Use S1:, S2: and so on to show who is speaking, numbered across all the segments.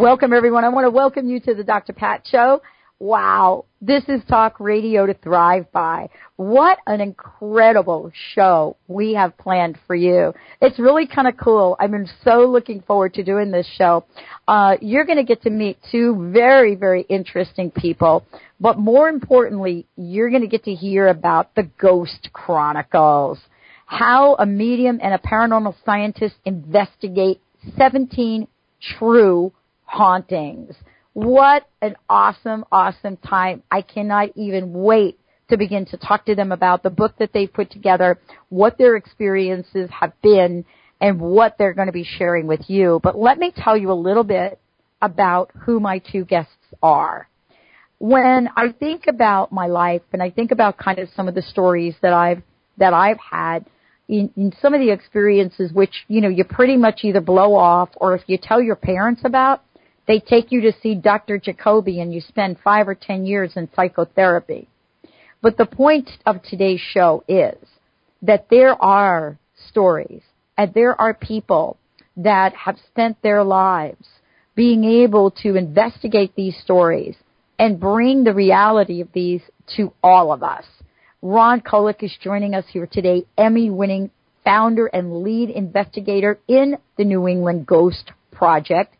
S1: Welcome, everyone. I want to welcome you to the Dr. Pat Show. Wow, this is Talk Radio to Thrive By. What an incredible show we have planned for you. It's really kind of cool. I've been so looking forward to doing this show. Uh, you're going to get to meet two very, very interesting people, but more importantly, you're going to get to hear about the Ghost Chronicles. How a medium and a paranormal scientist investigate 17 true hauntings. What an awesome, awesome time. I cannot even wait to begin to talk to them about the book that they've put together, what their experiences have been, and what they're going to be sharing with you. But let me tell you a little bit about who my two guests are. When I think about my life and I think about kind of some of the stories that I've, that I've had, in, in some of the experiences which, you know, you pretty much either blow off or if you tell your parents about, they take you to see Dr. Jacoby and you spend five or ten years in psychotherapy. But the point of today's show is that there are stories and there are people that have spent their lives being able to investigate these stories and bring the reality of these to all of us. Ron Kolek is joining us here today, Emmy winning founder and lead investigator in the New England Ghost Project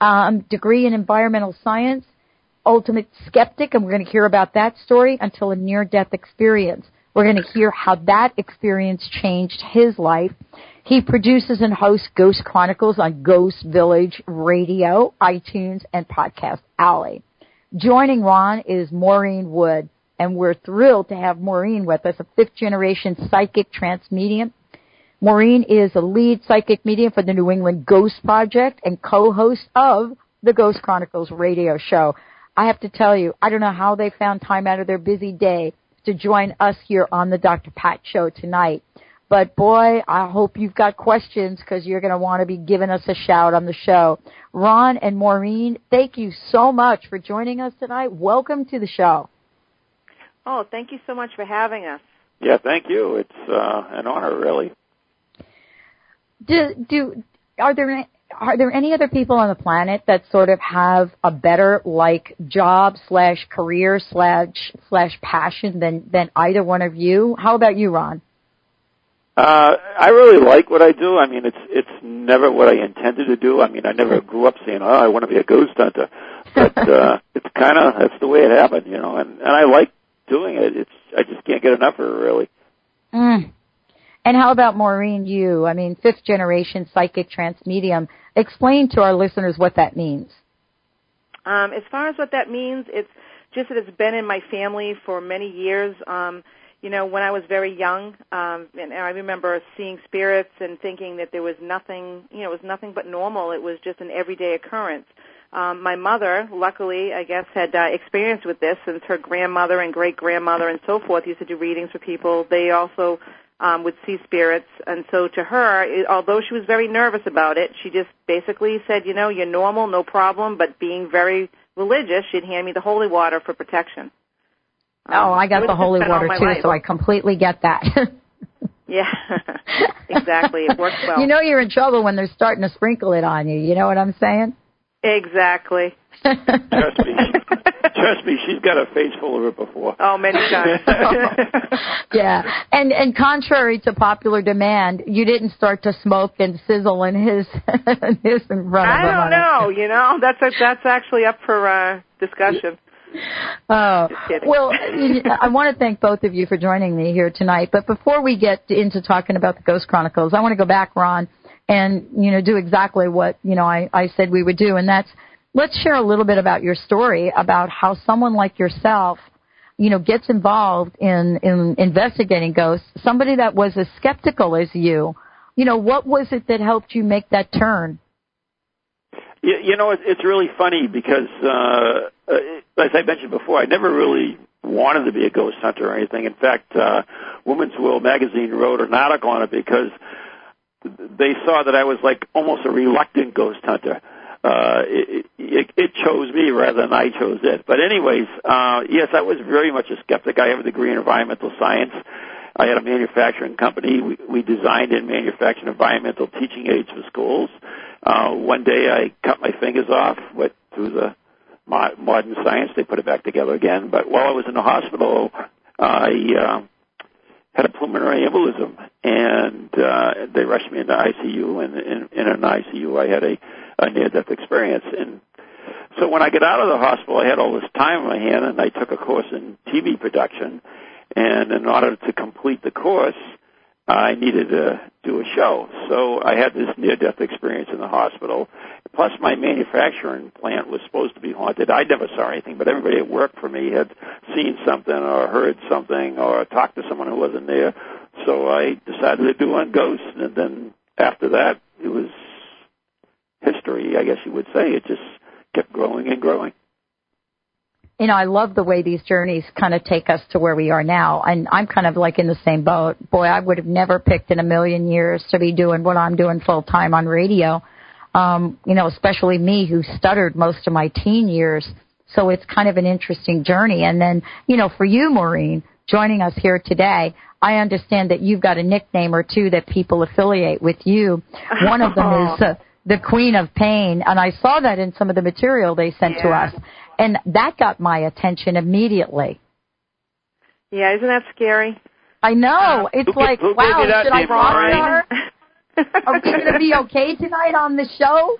S1: um, degree in environmental science, ultimate skeptic, and we're going to hear about that story until a near death experience. We're going to hear how that experience changed his life. He produces and hosts Ghost Chronicles on Ghost Village Radio, iTunes, and Podcast Alley. Joining Ron is Maureen Wood, and we're thrilled to have Maureen with us, a fifth generation psychic trance medium Maureen is a lead psychic medium for the New England Ghost Project and co-host of the Ghost Chronicles radio show. I have to tell you, I don't know how they found time out of their busy day to join us here on the Dr. Pat show tonight. But boy, I hope you've got questions because you're going to want to be giving us a shout on the show. Ron and Maureen, thank you so much for joining us tonight. Welcome to the show.
S2: Oh, thank you so much for having us.
S3: Yeah, thank you. It's uh, an honor, really
S1: do do are there are there any other people on the planet that sort of have a better like job slash career slash slash passion than than either one of you? How about you, Ron?
S3: Uh, I really like what I do. I mean, it's it's never what I intended to do. I mean, I never grew up saying, "Oh, I want to be a ghost hunter," but uh, it's kind of that's the way it happened, you know. And and I like doing it. It's I just can't get enough of it, really.
S1: Mm. And how about Maureen, you? I mean, fifth generation psychic trance medium. Explain to our listeners what that means.
S2: Um, as far as what that means, it's just that it's been in my family for many years. Um, you know, when I was very young, um, and I remember seeing spirits and thinking that there was nothing, you know, it was nothing but normal. It was just an everyday occurrence. Um, my mother, luckily, I guess, had uh, experience with this since her grandmother and great grandmother and so forth used to do readings for people. They also um, would see spirits. And so to her, it, although she was very nervous about it, she just basically said, you know, you're normal, no problem, but being very religious, she'd hand me the holy water for protection.
S1: Um, oh, I got the holy water too,
S2: life.
S1: so I completely get that.
S2: yeah, exactly. It works well.
S1: You know you're in trouble when they're starting to sprinkle it on you. You know what I'm saying?
S2: Exactly.
S3: Trust me. Trust me, she's got a face full of it before.
S2: Oh, many times.
S1: yeah, and and contrary to popular demand, you didn't start to smoke and sizzle in his in his in front
S2: I
S1: of him.
S2: I don't know. You know, that's a, that's actually up for uh, discussion.
S1: Oh, well, I want to thank both of you for joining me here tonight. But before we get into talking about the Ghost Chronicles, I want to go back, Ron, and you know do exactly what you know I, I said we would do, and that's let's share a little bit about your story about how someone like yourself, you know, gets involved in, in investigating ghosts. Somebody that was as skeptical as you, you know, what was it that helped you make that turn?
S3: You, you know, it, it's really funny because, uh, as I mentioned before, I never really wanted to be a ghost hunter or anything. In fact, uh, Women's World magazine wrote an article on it because they saw that I was like almost a reluctant ghost hunter. Uh, it, it, it chose me rather than I chose it. But anyways, uh, yes, I was very much a skeptic. I have a degree in environmental science. I had a manufacturing company. We, we designed and manufactured environmental teaching aids for schools. Uh, one day I cut my fingers off, went through the modern science, they put it back together again. But while I was in the hospital, I uh, had a pulmonary embolism, and uh, they rushed me into ICU. And in, in an ICU, I had a, a near-death experience. And so when I got out of the hospital, I had all this time on my hand, and I took a course in TV production. And in order to complete the course, I needed to do a show. So I had this near-death experience in the hospital. Plus, my manufacturing plant was supposed to be haunted. I never saw anything, but everybody at work for me had seen something or heard something or talked to someone who wasn't there. So I decided to do on ghosts, and then after that, it was history. I guess you would say it just kept growing and growing
S1: you know, I love the way these journeys kind of take us to where we are now. And I'm kind of like in the same boat. Boy, I would have never picked in a million years to be doing what I'm doing full time on radio. Um, you know, especially me who stuttered most of my teen years. So it's kind of an interesting journey. And then, you know, for you, Maureen, joining us here today, I understand that you've got a nickname or two that people affiliate with you. One of them is uh, the Queen of Pain, and I saw that in some of the material they sent
S2: yeah.
S1: to us. And that got my attention immediately.
S2: Yeah, isn't that scary?
S1: I know. It's
S3: who,
S1: like,
S3: who
S1: wow,
S3: should
S1: I rock
S2: her?
S1: Are we going to be okay tonight on the show?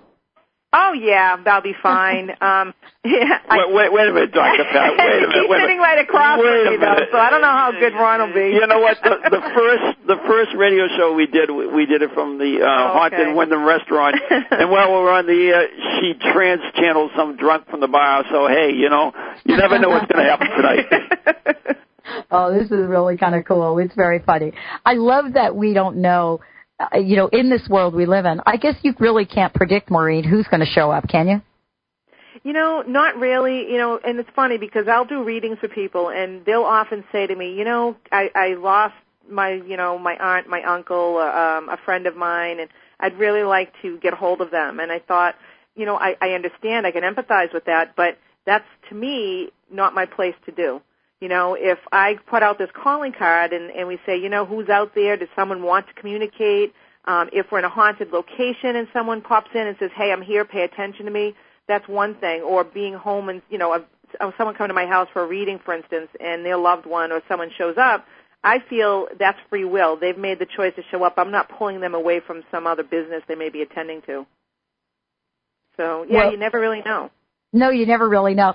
S2: Oh yeah, that'll be fine. Um, yeah,
S3: I, wait, wait, wait a minute, Doctor Pat. Wait a minute.
S2: He's
S3: wait
S2: sitting
S3: minute.
S2: right across
S3: wait
S2: from me though, so I don't know how good Ron will be.
S3: You know what? The, the first the first radio show we did, we, we did it from the uh,
S2: oh, okay.
S3: haunted Windham restaurant, and while we were on the, uh, she trance channeled some drunk from the bar. So hey, you know, you never know what's going to happen tonight.
S1: oh, this is really kind of cool. It's very funny. I love that we don't know you know, in this world we live in, I guess you really can't predict, Maureen, who's going to show up, can you?
S2: You know, not really. You know, and it's funny because I'll do readings for people, and they'll often say to me, you know, I, I lost my, you know, my aunt, my uncle, uh, um, a friend of mine, and I'd really like to get hold of them. And I thought, you know, I, I understand, I can empathize with that, but that's to me not my place to do. You know, if I put out this calling card and, and we say, you know, who's out there? Does someone want to communicate? Um, if we're in a haunted location and someone pops in and says, hey, I'm here, pay attention to me, that's one thing. Or being home and, you know, a, someone coming to my house for a reading, for instance, and their loved one or someone shows up, I feel that's free will. They've made the choice to show up. I'm not pulling them away from some other business they may be attending to. So, yeah,
S1: well,
S2: you never really know.
S1: No, you never really know.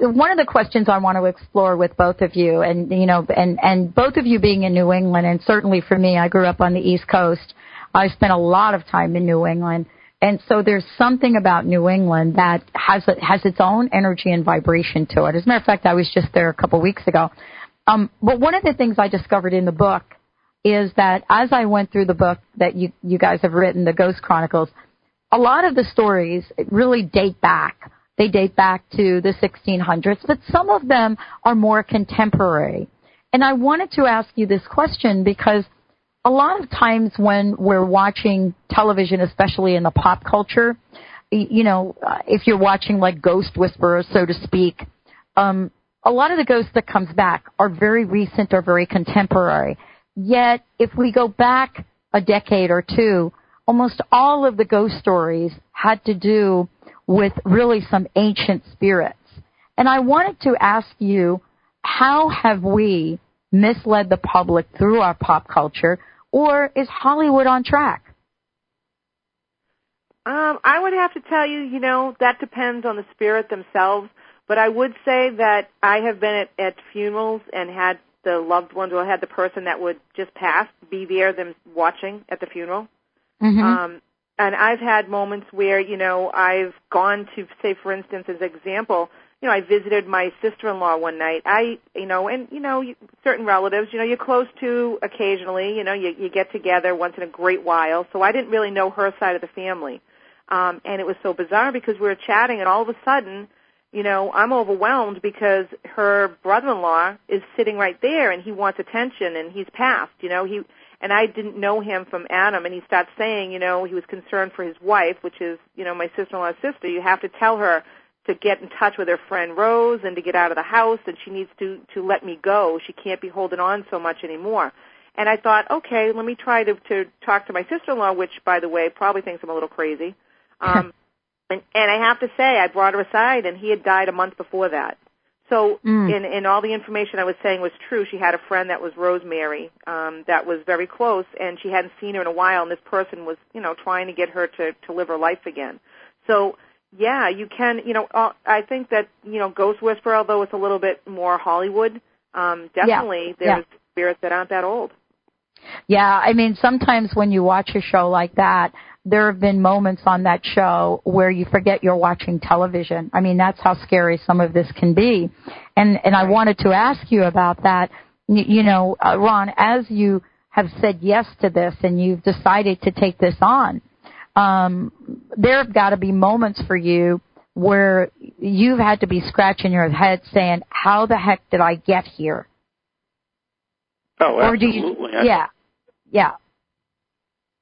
S1: One of the questions I want to explore with both of you, and you know, and and both of you being in New England, and certainly for me, I grew up on the East Coast. I spent a lot of time in New England, and so there's something about New England that has has its own energy and vibration to it. As a matter of fact, I was just there a couple of weeks ago. Um, but one of the things I discovered in the book is that as I went through the book that you you guys have written, the Ghost Chronicles, a lot of the stories really date back they date back to the 1600s, but some of them are more contemporary. And I wanted to ask you this question because a lot of times when we're watching television, especially in the pop culture, you know, uh, if you're watching like Ghost Whisperers, so to speak, um, a lot of the ghosts that comes back are very recent or very contemporary. Yet, if we go back a decade or two, almost all of the ghost stories had to do with really some ancient spirits. And I wanted to ask you, how have we misled the public through our pop culture, or is Hollywood on track?
S2: Um, I would have to tell you, you know, that depends on the spirit themselves. But I would say that I have been at, at funerals and had the loved ones or had the person that would just pass be there, them watching at the funeral.
S1: Mm-hmm.
S2: Um, and I've had moments where, you know, I've gone to, say, for instance, as example, you know, I visited my sister-in-law one night. I, you know, and you know, certain relatives, you know, you're close to occasionally. You know, you you get together once in a great while. So I didn't really know her side of the family. Um, and it was so bizarre because we were chatting, and all of a sudden, you know, I'm overwhelmed because her brother-in-law is sitting right there, and he wants attention, and he's passed. You know, he and I didn't know him from Adam, and he starts saying, you know, he was concerned for his wife, which is, you know, my sister-in-law's sister. You have to tell her to get in touch with her friend Rose and to get out of the house, and she needs to to let me go. She can't be holding on so much anymore. And I thought, okay, let me try to to talk to my sister-in-law, which, by the way, probably thinks I'm a little crazy. Um, and, and I have to say, I brought her aside, and he had died a month before that. So, mm. in in all the information I was saying was true. She had a friend that was Rosemary, um, that was very close, and she hadn't seen her in a while. And this person was, you know, trying to get her to to live her life again. So, yeah, you can, you know, uh, I think that you know, Ghost Whisperer, although it's a little bit more Hollywood, um, definitely yeah. there's yeah. spirits that aren't that old.
S1: Yeah, I mean, sometimes when you watch a show like that, there have been moments on that show where you forget you're watching television. I mean, that's how scary some of this can be. And and I wanted to ask you about that. You, you know, uh, Ron, as you have said yes to this and you've decided to take this on, um, there have got to be moments for you where you've had to be scratching your head saying, "How the heck did I get here?"
S3: Oh, absolutely. You,
S1: yeah, yeah.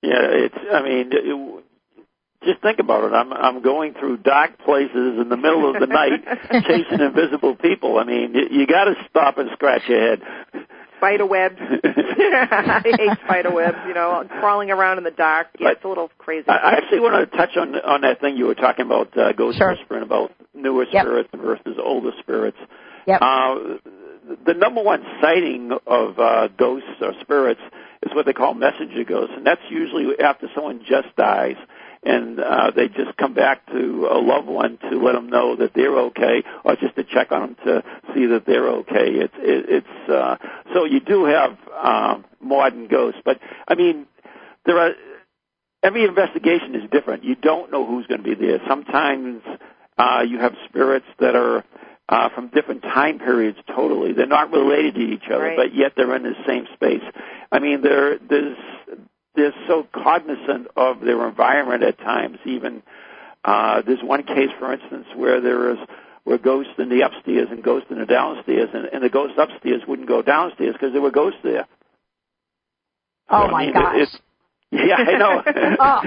S3: Yeah, it's. I mean, it, just think about it. I'm I'm going through dark places in the middle of the night, chasing invisible people. I mean, you, you got to stop and scratch your head.
S2: Spider webs. I hate spider webs. You know, crawling around in the dark. Yeah, but it's a little crazy.
S3: I actually want to touch on on that thing you were talking about, uh, ghost sure. whispering about newer yep. spirits versus older spirits.
S1: Yep.
S3: Uh, the number one sighting of uh, ghosts or spirits is what they call messenger ghosts, and that's usually after someone just dies and uh, they just come back to a loved one to let them know that they're okay, or just to check on them to see that they're okay. It's it, it's uh, so you do have um, modern ghosts, but I mean there are every investigation is different. You don't know who's going to be there. Sometimes uh, you have spirits that are uh, from different time periods totally. They're not related to each other,
S2: right.
S3: but yet they're in the same space. I mean, they're, there's, they're so cognizant of their environment at times. Even uh, there's one case, for instance, where there is were ghosts in the upstairs and ghosts in the downstairs, and, and the ghosts upstairs wouldn't go downstairs because there were ghosts there.
S1: Oh so, my I mean, gosh!
S3: It, yeah, I know.
S1: oh,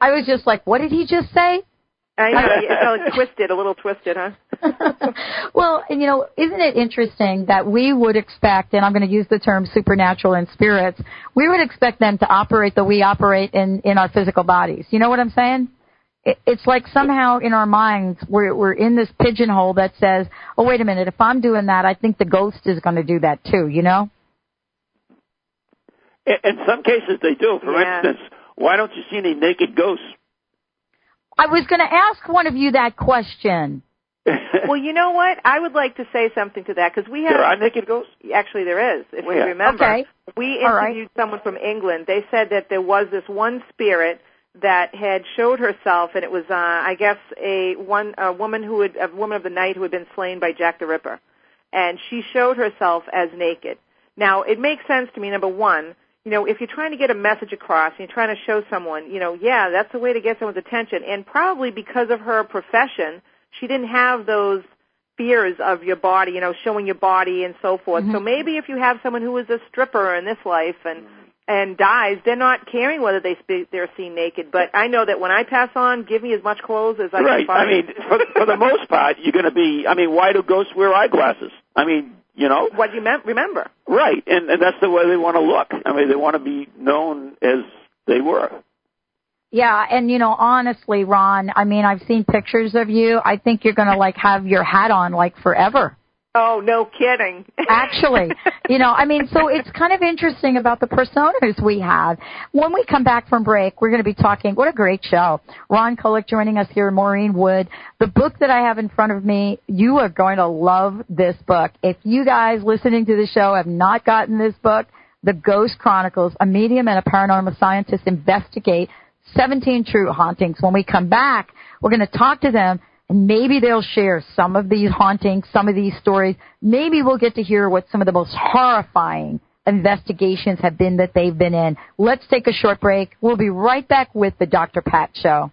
S1: I was just like, what did he just say?
S2: I know it's all twisted, a little twisted, huh?
S1: well, and you know, isn't it interesting that we would expect, and I'm going to use the term supernatural and spirits, we would expect them to operate the we operate in in our physical bodies. You know what I'm saying? It, it's like somehow in our minds we're we're in this pigeonhole that says, oh wait a minute, if I'm doing that, I think the ghost is going to do that too. You know?
S3: In some cases, they do. For
S2: yeah.
S3: instance, why don't you see any naked ghosts?
S1: I was going to ask one of you that question.
S2: Well, you know what? I would like to say something to that because we have.
S3: There are naked ghosts.
S2: Actually, there is. If
S3: well,
S2: you remember,
S1: okay.
S2: we interviewed
S1: right.
S2: someone from England. They said that there was this one spirit that had showed herself, and it was, uh, I guess, a one a woman who had a woman of the night who had been slain by Jack the Ripper, and she showed herself as naked. Now, it makes sense to me. Number one, you know, if you're trying to get a message across and you're trying to show someone, you know, yeah, that's a way to get someone's attention. And probably because of her profession, she didn't have those fears of your body, you know, showing your body and so forth. Mm-hmm. So maybe if you have someone who is a stripper in this life and and dies, they're not caring whether they spe- they're seen naked. But I know that when I pass on, give me as much clothes as I
S3: right.
S2: can find.
S3: I mean, for, for the most part, you're going to be. I mean, why do ghosts wear eyeglasses? I mean, you know
S2: what you meant. Remember,
S3: right? And and that's the way they want to look. I mean, they want to be known as they were.
S1: Yeah, and you know, honestly, Ron, I mean, I've seen pictures of you. I think you're going to like have your hat on like forever.
S2: Oh, no kidding.
S1: Actually, you know, I mean, so it's kind of interesting about the personas we have. When we come back from break, we're going to be talking. What a great show. Ron Kolek joining us here, Maureen Wood. The book that I have in front of me, you are going to love this book. If you guys listening to the show have not gotten this book, The Ghost Chronicles, a medium and a paranormal scientist investigate 17 true hauntings. When we come back, we're going to talk to them and maybe they'll share some of these hauntings, some of these stories. Maybe we'll get to hear what some of the most horrifying investigations have been that they've been in. Let's take a short break. We'll be right back with the Dr. Pat Show.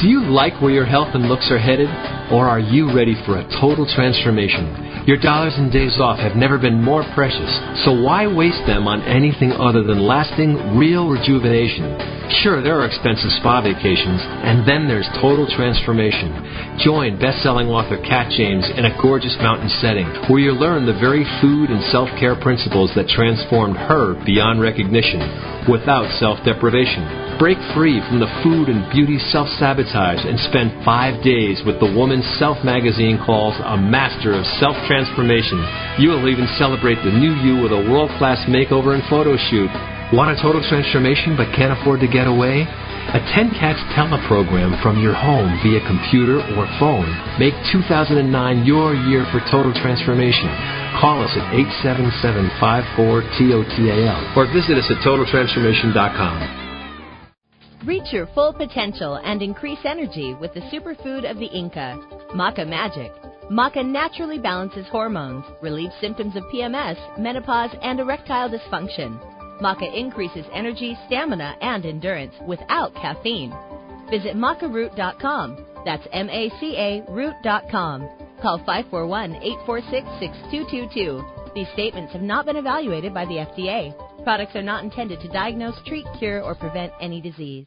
S4: Do you like where your health and looks are headed? Or are you ready for a total transformation? Your dollars and days off have never been more precious, so why waste them on anything other than lasting, real rejuvenation? Sure, there are expensive spa vacations, and then there's total transformation. Join best-selling author Kat James in a gorgeous mountain setting where you learn the very food and self-care principles that transformed her beyond recognition without self-deprivation. Break free from the food and beauty self-sabotage and spend five days with the woman Self magazine calls a master of self-transformation. You will even celebrate the new you with a world-class makeover and photo shoot. Want a total transformation but can't afford to get away? Attend Kat's teleprogram from your home via computer or phone. Make 2009 your year for total transformation. Call us at 877-54-TOTAL or visit us at totaltransformation.com.
S5: Reach your full potential and increase energy with the superfood of the Inca, Maca Magic. Maca naturally balances hormones, relieves symptoms of PMS, menopause, and erectile dysfunction. Maca increases energy, stamina, and endurance without caffeine. Visit macaroot.com. That's M-A-C-A root.com. Call 541-846-6222. These statements have not been evaluated by the FDA. Products are not intended to diagnose, treat, cure, or prevent any disease.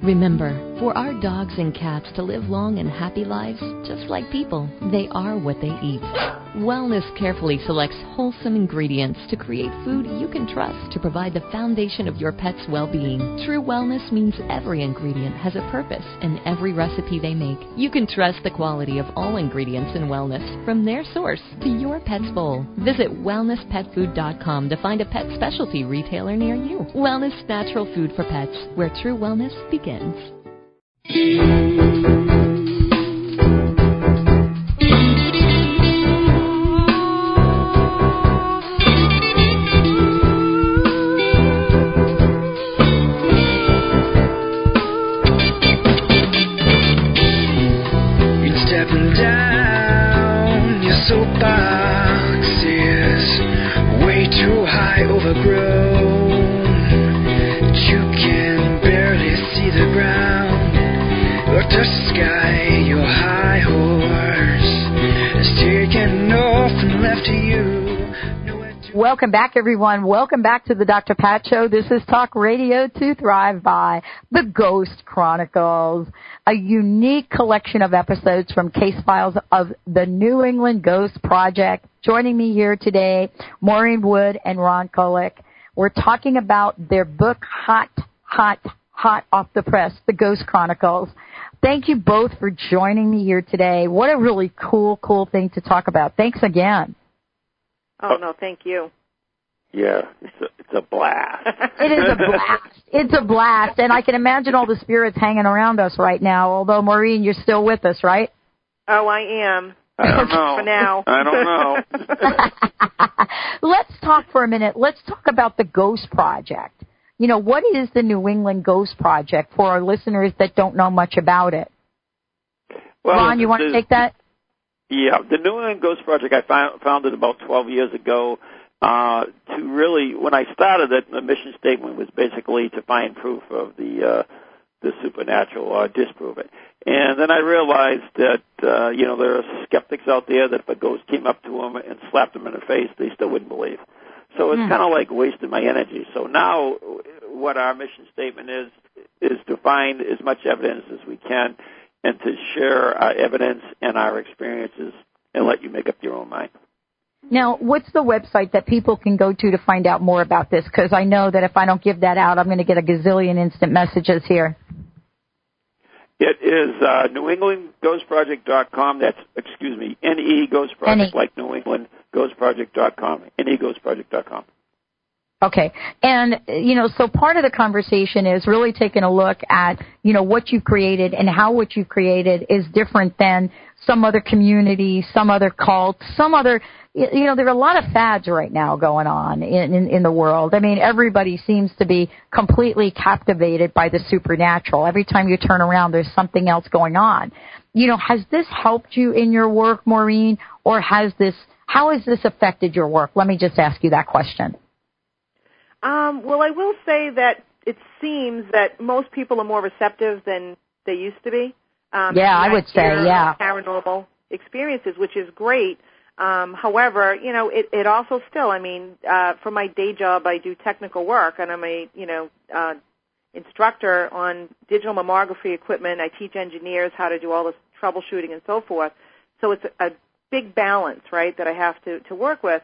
S5: Remember, for our dogs and cats to live long and happy lives, just like people, they are what they eat. Wellness carefully selects wholesome ingredients to create food you can trust to provide the foundation of your pet's well being. True wellness means every ingredient has a purpose in every recipe they make. You can trust the quality of all ingredients in wellness, from their source to your pet's bowl. Visit wellnesspetfood.com to find a pet specialty retailer near you. Wellness Natural Food for Pets, where true wellness begins.
S6: Overgrown.
S1: Welcome back, everyone. Welcome back to the Dr. Pat Show. This is Talk Radio to Thrive by The Ghost Chronicles, a unique collection of episodes from case files of the New England Ghost Project. Joining me here today, Maureen Wood and Ron Kolek. We're talking about their book, Hot, Hot, Hot Off the Press, The Ghost Chronicles. Thank you both for joining me here today. What a really cool, cool thing to talk about. Thanks again.
S2: Oh no, thank you.
S3: Yeah, it's a, it's a blast.
S1: It is a blast. It's a blast. And I can imagine all the spirits hanging around us right now, although Maureen, you're still with us, right?
S2: Oh, I am.
S3: I don't know.
S2: For now.
S3: I don't know.
S1: Let's talk for a minute. Let's talk about the Ghost Project. You know, what is the New England Ghost Project for our listeners that don't know much about it?
S3: well,
S1: Ron, you want to take that?
S3: Yeah, the New England Ghost Project I found, founded about 12 years ago uh, to really, when I started it, the mission statement was basically to find proof of the uh, the supernatural or disprove it. And then I realized that uh, you know there are skeptics out there that if a ghost came up to them and slapped them in the face, they still wouldn't believe. So it's
S1: Hmm.
S3: kind of like wasting my energy. So now, what our mission statement is, is to find as much evidence as we can and to share our evidence and our experiences and let you make up your own mind.
S1: Now, what's the website that people can go to to find out more about this? Because I know that if I don't give that out, I'm going to get a gazillion instant messages here.
S3: It is uh, NewEnglandGhostProject.com. That's, excuse me, NE Ghost Project,
S1: NE.
S3: like New England GhostProject.com. NEGhostProject.com.
S1: Okay. And, you know, so part of the conversation is really taking a look at, you know, what you've created and how what you've created is different than some other community, some other cult, some other, you know, there are a lot of fads right now going on in, in, in the world. I mean, everybody seems to be completely captivated by the supernatural. Every time you turn around, there's something else going on. You know, has this helped you in your work, Maureen, or has this, how has this affected your work? Let me just ask you that question.
S2: Um, well, I will say that it seems that most people are more receptive than they used to be. Um,
S1: Yeah, I would say, yeah.
S2: Paranormal experiences, which is great. Um, however, you know, it, it also still, I mean, uh, for my day job, I do technical work, and I'm a, you know, uh, instructor on digital mammography equipment. I teach engineers how to do all this troubleshooting and so forth. So it's a, a big balance, right, that I have to, to work with.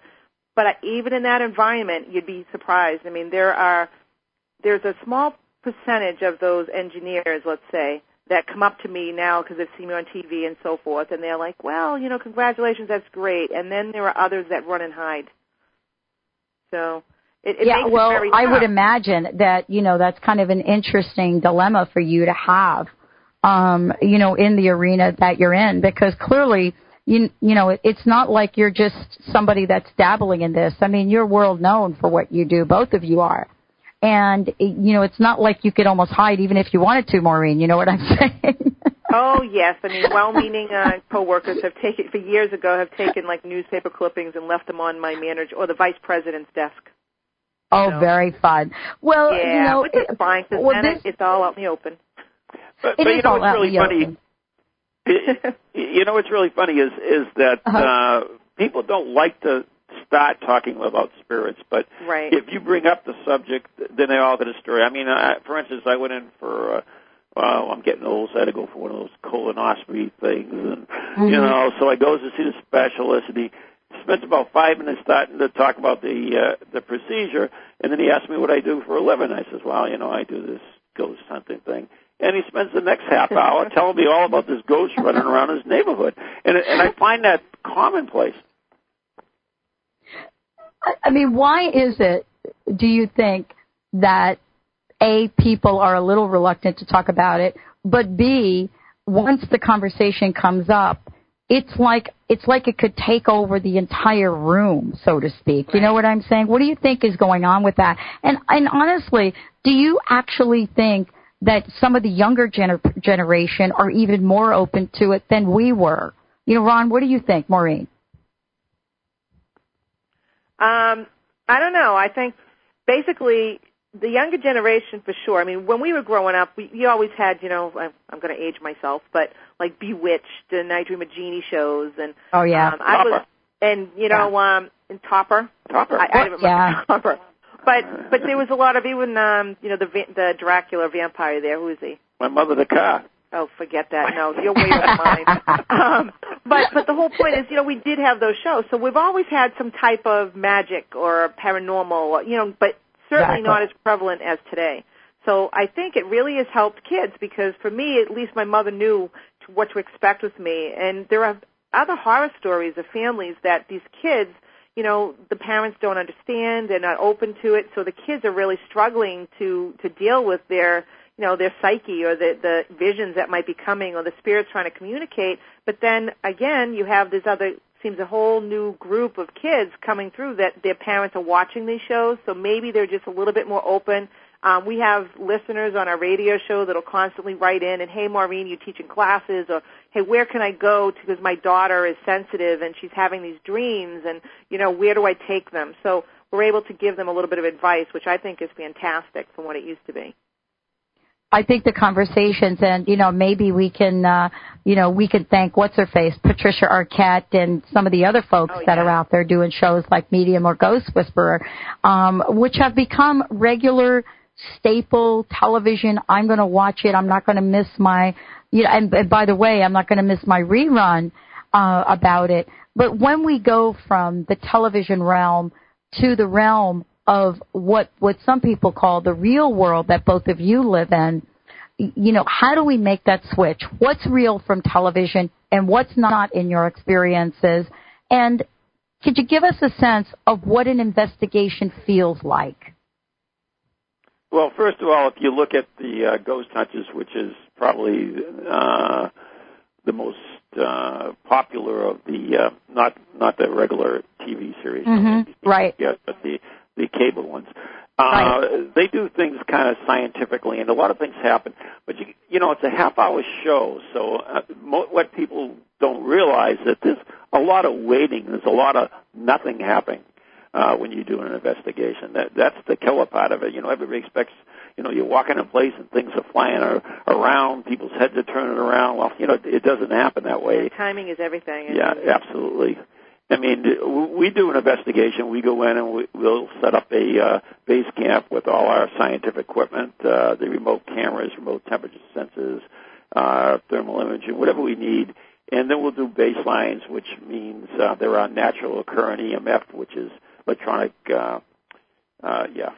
S2: But even in that environment, you'd be surprised. I mean, there are there's a small percentage of those engineers, let's say, that come up to me now because they've seen me on TV and so forth, and they're like, "Well, you know, congratulations, that's great." And then there are others that run and hide. So it, it
S1: yeah,
S2: makes
S1: well,
S2: it very
S1: I would imagine that you know that's kind of an interesting dilemma for you to have, um, you know, in the arena that you're in, because clearly, you you know, it, it's not like you're just somebody that's dabbling in this. I mean, you're world known for what you do. Both of you are, and you know, it's not like you could almost hide even if you wanted to, Maureen. You know what I'm saying?
S2: Oh yes, I mean, well-meaning uh, coworkers have taken for years ago have taken like newspaper clippings and left them on my manager or the vice president's desk.
S1: oh,
S2: No.
S1: very fun. Well,
S2: yeah,
S1: you know,
S2: which is fine
S1: well,
S2: then
S1: this-
S2: it, it's all out in the open.
S3: But,
S1: It
S3: but you know
S1: all
S3: what's really funny?
S1: open.
S3: you know what's really funny is is that
S1: Uh-huh.
S3: uh, people don't like to start talking about spirits, but
S2: Right.
S3: if you bring up the subject, then they all get a story. I mean, I, for instance, I went in for. Uh, well, I'm getting old, so I had to go for one of those colonoscopy things, and
S1: Mm-hmm.
S3: you know, so I goes to see the specialist, and he spends about five minutes starting to talk about the uh, the procedure, and then he asked me what I do for a living. I says, well, you know, I do this ghost hunting thing. And he spends the next half hour telling me all about this ghost running around his neighborhood, and and I find that commonplace.
S1: I- I mean, why is it, do you think, that A, people are a little reluctant to talk about it, but B, once the conversation comes up, it's like it's like it could take over the entire room, so to speak. You know what I'm saying? What do you think is going on with that? And and honestly, do you actually think that some of the younger gener- generation are even more open to it than we were? You know, Ron, what do you think, Maureen?
S2: Um, I don't know. I think basically the younger generation for sure. I mean, when we were growing up, we you always had, you know, I'm, I'm going to age myself, but like Bewitched and I Dream of Jeannie shows, and
S1: Oh yeah.
S2: um, I was,
S3: Topper.
S2: and you know, um, and Topper.
S3: Topper.
S2: I, I remember
S1: Yeah.
S2: Topper. But but there was a lot of even um, you know the the Dracula vampire there. Who is he?
S3: My mother, the car.
S2: Oh, forget that. No, you're way over mine. Um, but but the whole point is, you know, we did have those shows, so we've always had some type of magic or paranormal, you know, but certainly
S1: Exactly.
S2: not as prevalent as today. So I think it really has helped kids because for me, at least my mother knew to, what to expect with me, and there are other horror stories of families that these kids, you know, the parents don't understand, they're not open to it, so the kids are really struggling to to deal with their you know their psyche or the the visions that might be coming or the spirits trying to communicate. But then again you have this other seems a whole new group of kids coming through that their parents are watching these shows so maybe they're just a little bit more open. Um, we have listeners on our radio show that'll constantly write in and hey maureen you teaching classes or hey where can i go to because my daughter is sensitive and she's having these dreams and you know where do i take them so we're able to give them a little bit of advice which i think is fantastic from what it used to be
S1: I think the conversations and you know maybe we can uh you know we can thank what's her face Patricia Arquette and some of the other folks
S2: Oh,
S1: that are out there doing shows like Medium or Ghost Whisperer um which have become regular staple television. I'm going to watch it. I'm not going to miss my, you know, and, and by the way, I'm not going to miss my rerun uh, about it. But when we go from the television realm to the realm of what what some people call the real world that both of you live in, you know, how do we make that switch? What's real from television and what's not in your experiences? And could you give us a sense of what an investigation feels like?
S3: Well, first of all, if you look at the uh, Ghost Hunters, which is probably uh, the most uh, popular of the uh, not not the regular TV series,
S1: mm-hmm. right?
S3: Yeah, but the the cable ones. Uh, right. They do things kind of scientifically, and a lot of things happen. But you, you know, it's a half-hour show, so uh, mo- what people don't realize that there's a lot of waiting. There's a lot of nothing happening uh, when you do an investigation. That that's the killer part of it. You know, everybody expects. You know, you're walking in place and things are flying around. People's heads are turning around. Well, you know, it doesn't happen that way.
S2: Yeah, timing is everything.
S3: Yeah, absolutely. I mean, we do an investigation. We go in and we, we'll set up a uh, base camp with all our scientific equipment, uh, the remote cameras, remote temperature sensors, uh, thermal imaging, whatever we need. And then we'll do baselines, which means uh, there are natural occurring EMF, which is electronic, uh, uh, yeah,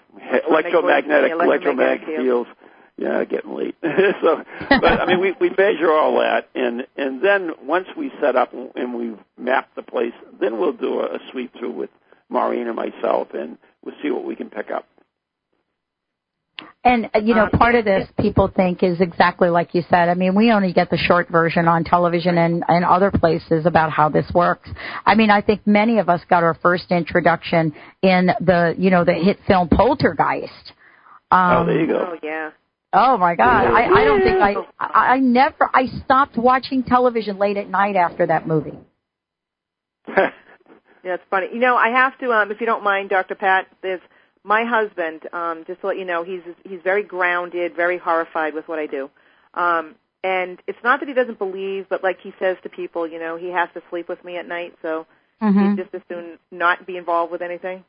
S3: electromagnetic, electromagnetic fields. Yeah, getting late. so, but I mean, we we measure all that, and and then once we set up and we map the place, then we'll do a, a sweep through with Maureen and myself, and we'll see what we can pick up.
S1: And uh, you know, part of this people think is exactly like you said. I mean, we only get the short version on television and and other places about how this works. I mean, I think many of us got our first introduction in the you know the hit film Poltergeist.
S3: Um, oh, there you go.
S2: Oh, yeah.
S1: Oh my God! I, I don't think I, I I never I stopped watching television late at night after that movie.
S2: yeah, it's funny. You know, I have to, um, if you don't mind, Dr. Pat. There's my husband. Um, just to let you know, he's he's very grounded, very horrified with what I do. Um, and it's not that he doesn't believe, but like he says to people, you know, he has to sleep with me at night, so
S1: mm-hmm.
S2: he'd just as soon not be involved with anything.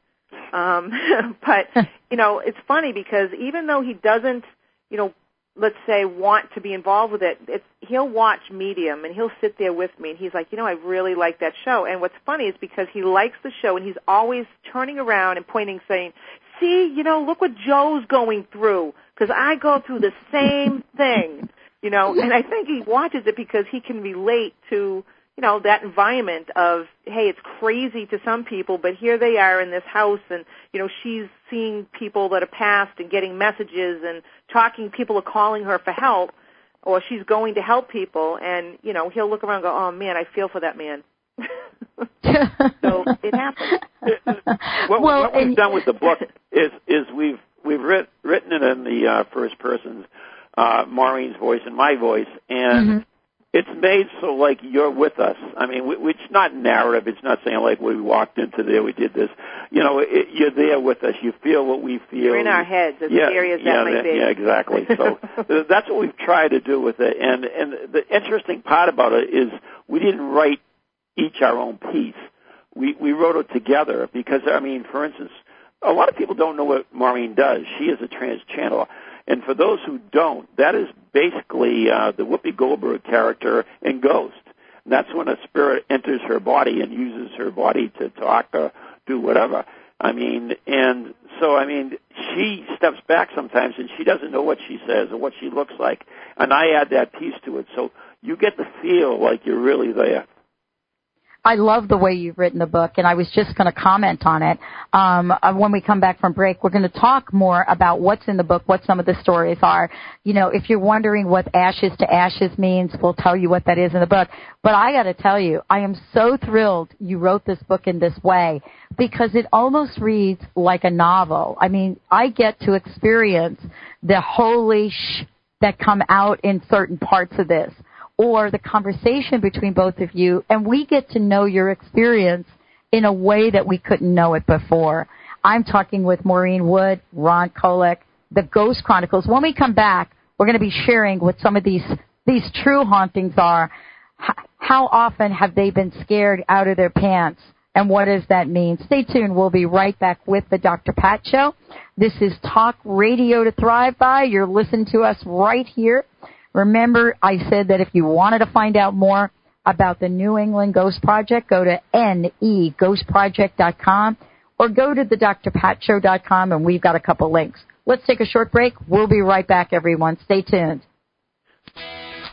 S2: Um, but you know, it's funny because even though he doesn't you know, let's say want to be involved with it, it's he'll watch Medium and he'll sit there with me and he's like, you know, I really like that show. And what's funny is because he likes the show and he's always turning around and pointing, saying, "See, you know, look what Joe's going through because I go through the same thing." You know, and I think he watches it because he can relate to you know that environment of hey it's crazy to some people but here they are in this house and you know she's seeing people that are passed and getting messages and talking people are calling her for help or she's going to help people and you know he'll look around and go oh man i feel for that man so it happens
S3: what,
S1: well,
S3: what we've done with the book is is we've we've writ, written it in the uh, first person uh maureen's voice and my voice and mm-hmm it's made so like you're with us. I mean, we, it's not narrative. It's not saying like we walked into there, we did this. You know, it, you're there with us. You feel what we feel.
S2: You're in our heads, as
S3: yeah,
S2: scary as
S3: yeah,
S2: that might be.
S3: Yeah, exactly. So that's what we've tried to do with it. And and the interesting part about it is we didn't write each our own piece. We we wrote it together because I mean, for instance, a lot of people don't know what Maureen does. She is a trance channeler. And for those who don't, that is basically uh, the Whoopi Goldberg character in Ghost. And that's when a spirit enters her body and uses her body to talk or do whatever. I mean, and so I mean, she steps back sometimes and she doesn't know what she says or what she looks like, and I add that piece to it. So you get to feel like you're really there.
S1: I love the way you've written the book, and I was just going to comment on it. Um, uh, when we come back from break, we're going to talk more about what's in the book, what some of the stories are. You know, if you're wondering what ashes to ashes means, we'll tell you what that is in the book. But I got to tell you, I am so thrilled you wrote this book in this way because it almost reads like a novel. I mean, I get to experience the holy sh that come out in certain parts of this or the conversation between both of you, and we get to know your experience in a way that we couldn't know it before. I'm talking with Maureen Wood, Ron Kolek, the Ghost Chronicles. When we come back, we're going to be sharing what some of these these true hauntings are. How often have they been scared out of their pants and what does that mean? Stay tuned. We'll be right back with the Dr. Pat Show. This is Talk Radio to Thrive By. You're listening to us right here. Remember, I said that if you wanted to find out more about the New England Ghost Project, go to neghostproject.com or go to the drpatshow.com and we've got a couple links. Let's take a short break. We'll be right back, everyone. Stay tuned.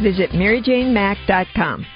S7: Visit maryjanemack.com.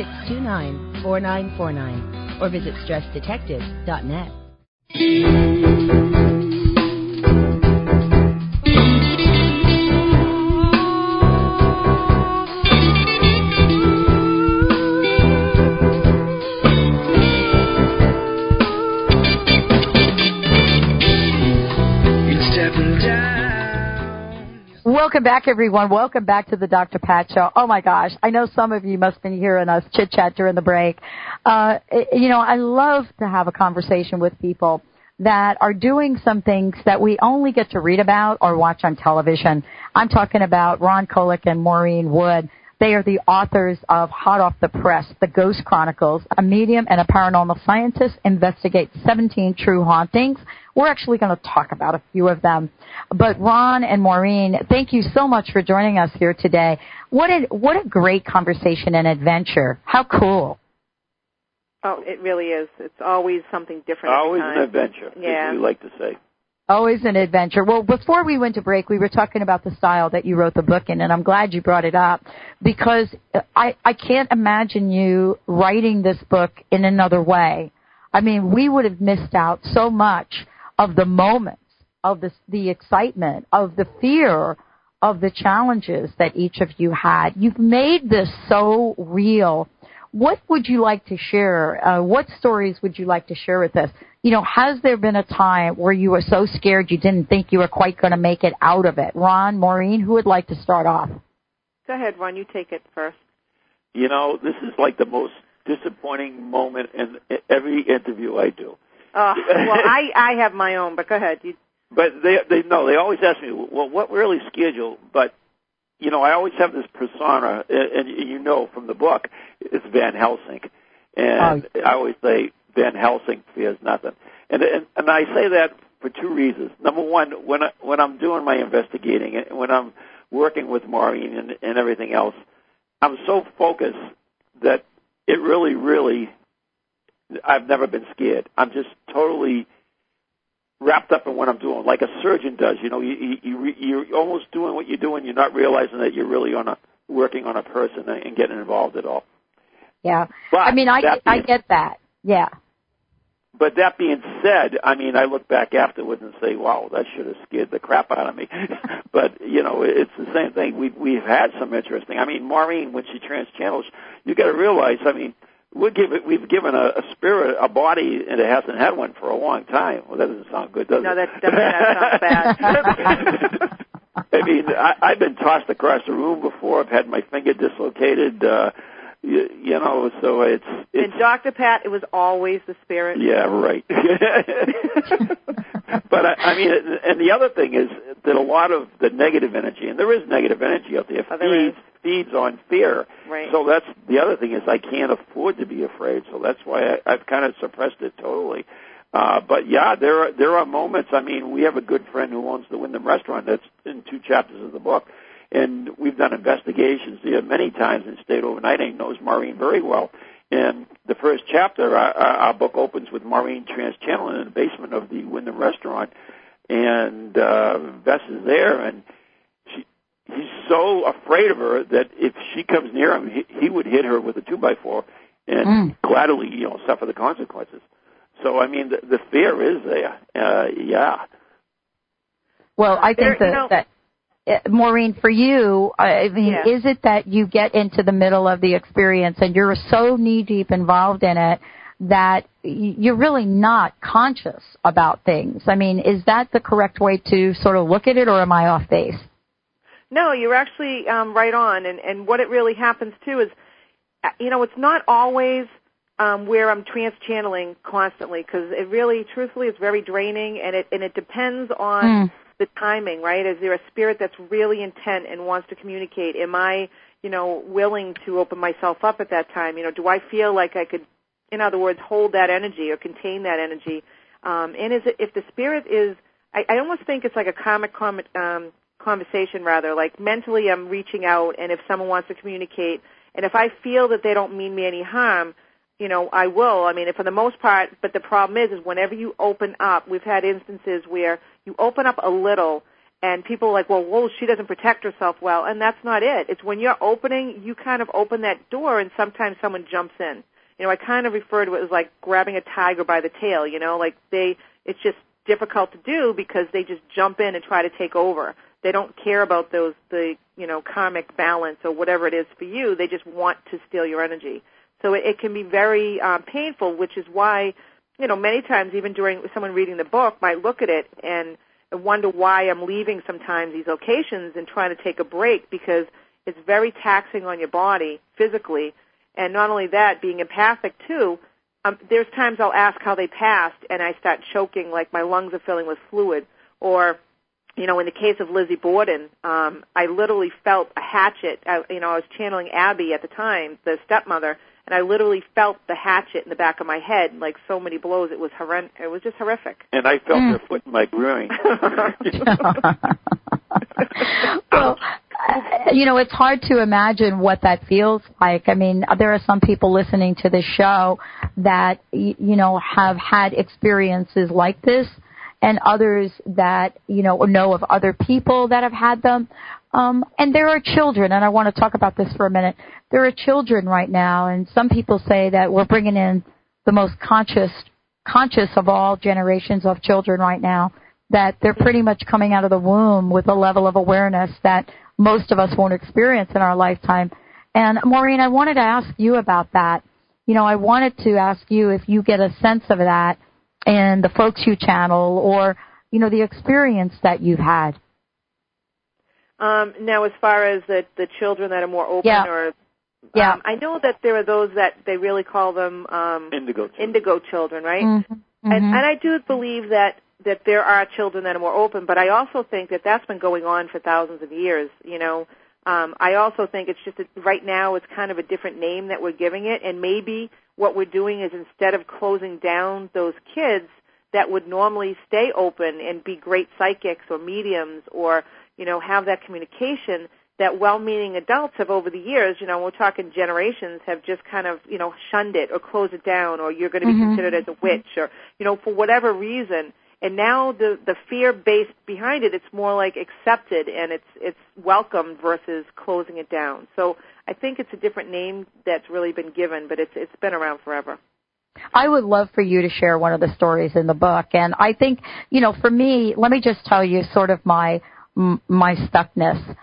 S8: 629 4949 or visit stressdetective.net.
S1: Welcome back, everyone. Welcome back to the Dr. Pat Show. Oh my gosh, I know some of you must have been hearing us chit chat during the break. Uh, you know, I love to have a conversation with people that are doing some things that we only get to read about or watch on television. I'm talking about Ron Kolek and Maureen Wood. They are the authors of Hot Off the Press, The Ghost Chronicles. A medium and a paranormal scientist investigate 17 true hauntings. We're actually going to talk about a few of them. But Ron and Maureen, thank you so much for joining us here today. What a, what a great conversation and adventure. How cool.
S2: Oh, it really is. It's always something different.
S3: Always
S2: every
S3: an adventure,
S2: Yeah.
S3: as we like to say.
S1: Always an adventure. Well, before we went to break, we were talking about the style that you wrote the book in, and I'm glad you brought it up because I, I can't imagine you writing this book in another way. I mean, we would have missed out so much of the moments, of the, the excitement, of the fear, of the challenges that each of you had. You've made this so real what would you like to share? Uh, what stories would you like to share with us? You know, has there been a time where you were so scared you didn't think you were quite going to make it out of it? Ron, Maureen, who would like to start off?
S2: Go ahead, Ron. You take it first.
S3: You know, this is like the most disappointing moment in every interview I do.
S2: Uh, well, I I have my own, but go ahead. You...
S3: But they they no, they always ask me, well, what really scared you? But you know, I always have this persona, and you know from the book, it's Van Helsing, and oh. I always say Van Helsing fears nothing, and and, and I say that for two reasons. Number one, when I, when I'm doing my investigating and when I'm working with Maureen and, and everything else, I'm so focused that it really, really, I've never been scared. I'm just totally wrapped up in what I'm doing, like a surgeon does. You know, you, you, you're almost doing what you're doing. You're not realizing that you're really on a working on a person and getting involved at all.
S1: Yeah,
S3: but
S1: I mean, I
S3: being,
S1: I get that. Yeah.
S3: But that being said, I mean, I look back afterwards and say, "Wow, that should have scared the crap out of me." but you know, it's the same thing. We've we've had some interesting. I mean, Maureen, when she trance channels, you got to realize. I mean, we give it, we've given a, a spirit a body and it hasn't had one for a long time. Well, that doesn't sound good, does
S2: no,
S3: it?
S2: No, that that sounds
S3: bad. I mean, I, I've been tossed across the room before. I've had my finger dislocated. Uh, you, you know, so it's, it's
S2: and Dr. Pat, it was always the spirit.
S3: Yeah, right. but I, I mean, and the other thing is that a lot of the negative energy, and there is negative energy out there,
S2: oh, there
S3: feeds feeds on fear.
S2: Right.
S3: So that's the other thing is I can't afford to be afraid. So that's why I, I've kind of suppressed it totally. Uh, but yeah, there are there are moments. I mean, we have a good friend who owns the Windham Restaurant. That's in two chapters of the book, and we've done investigations there many times and stayed overnight. And he knows Maureen very well. And the first chapter, our, our book opens with Maureen trance channeling in the basement of the Windham Restaurant, and uh, Bess is there, and he's so afraid of her that if she comes near him, he, he would hit her with a two by four and mm. gladly, you know, suffer the consequences. So I mean, the, the fear is there. Uh, yeah.
S1: Well, I think
S2: there,
S1: that,
S2: you know,
S1: that uh, Maureen, for you, I mean,
S2: yeah.
S1: is it that you get into the middle of the experience and you're so knee deep involved in it that you're really not conscious about things? I mean, is that the correct way to sort of look at it, or am I off base?
S2: No, you're actually um, right on. And, and what it really happens too is, uh, you know, it's not always um, where I'm trance channeling constantly because it really, truthfully, is very draining, and it and it depends on
S1: mm.
S2: the timing. Right? Is there a spirit that's really intent and wants to communicate? Am I, you know, willing to open myself up at that time? You know, do I feel like I could, in other words, hold that energy or contain that energy? Um, and is it if the spirit is I, I almost think it's like a comic com- um, conversation rather. Like mentally i'm reaching out and if someone wants to communicate and if i feel that they don't mean me any harm you know i will. I mean for the most part but the problem is is whenever you open up we've had instances where you open up a little and people are like well whoa she doesn't protect herself well and that's not it. It's when you're opening you kind of open that door and sometimes someone jumps in. You know i kind of refer to it as like grabbing a tiger by the tail you know? Like they it's just difficult to do because they just jump in and try to take over they don't care about those the you know karmic balance or whatever it is for you. They just want to steal your energy. So it, it can be very um, painful, which is why you know many times even during someone reading the book might look at it and wonder why I'm leaving sometimes these locations and trying to take a break because it's very taxing on your body physically, and not only that, being empathic too. Um, there's times I'll ask how they passed, and I start choking like my lungs are filling with fluid, or you know, in the case of Lizzie Borden, um, I literally felt a hatchet. I, you know, I was channeling Abby at the time, the stepmother, and I literally felt the hatchet in the back of my head, like so many blows. It was horrendous. It was just horrific.
S3: And I felt mm. her foot in my groin.
S1: well, uh, you know, it's hard to imagine what that feels like. I mean, there are some people listening to this show that you know have had experiences like this and others that you know know of other people that have had them. Um, and there are children, and I want to talk about this for a minute. There are children right now, and some people say that we're bringing in the most conscious, conscious of all generations of children right now. That they're pretty much coming out of the womb with a level of awareness that most of us won't experience in our lifetime. And Maureen, I wanted to ask you about that. You know, I wanted to ask you if you get a sense of that in the Folks You channel or, you know, the experience that you've had.
S2: Um, now, as far as the the children that are more open,
S1: Yeah.
S2: or
S1: Yeah.
S2: um, I know that there are those that they really call them um,
S3: Indigo. children.
S2: indigo children, right?
S1: Mhm.
S2: And,
S1: Mhm.
S2: and I do believe that that there are children that are more open, but I also think that that's been going on for thousands of years. You know, um, I also think it's just that right now it's kind of a different name that we're giving it, and maybe what we're doing is instead of closing down those kids that would normally stay open and be great psychics or mediums or you know have that communication that well-meaning adults have over the years, you know, we're talking generations, have just kind of, you know, shunned it or closed it down or you're going to be
S1: Mhm.
S2: considered as a witch or, you know, for whatever reason. And now the the fear based behind it, it's more like accepted and it's it's welcomed versus closing it down. So I think it's a different name that's really been given, but it's it's been around forever.
S1: I would love for you to share one of the stories in the book. And I think, you know, for me, let me just tell you sort of my my stuckness.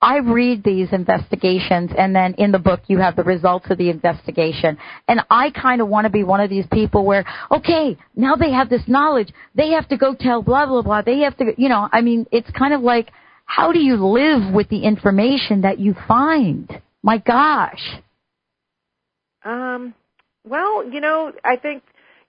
S1: I read these investigations and then in the book you have the results of the investigation. And I kind of want to be one of these people where, okay, now they have this knowledge. They have to go tell blah, blah, blah. They have to, you know, I mean, it's kind of like, how do you live with the information that you find? My gosh.
S2: Um, well, you know, I think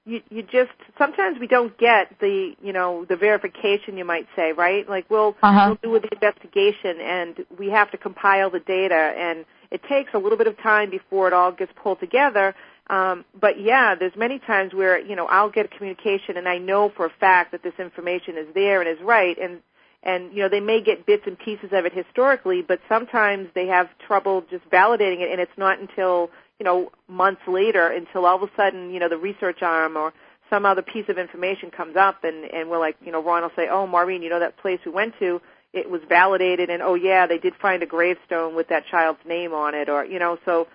S2: you you just sometimes we don't get the you know the verification you might say right like we'll
S1: Uh-huh.
S2: we'll do the investigation and we have to compile the data and it takes a little bit of time before it all gets pulled together um, but yeah there's many times where you know I'll get a communication and I know for a fact that this information is there and is right and and you know they may get bits and pieces of it historically but sometimes they have trouble just validating it and it's not until you know months later until all of a sudden you know the research arm or some other piece of information comes up and and we're like you know Ron will say oh Maureen you know that place we went to? It was validated and oh yeah they did find a gravestone with that child's name on it or you know so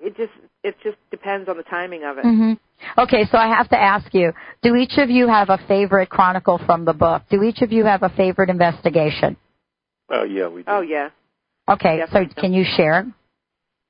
S2: it just it just depends on the timing of it.
S1: Hmm Okay, so I have to ask you: Do each of you have a favorite chronicle from the book? Do each of you have a favorite investigation?
S3: Oh yeah, we do.
S2: oh yeah
S1: Okay, so can you share?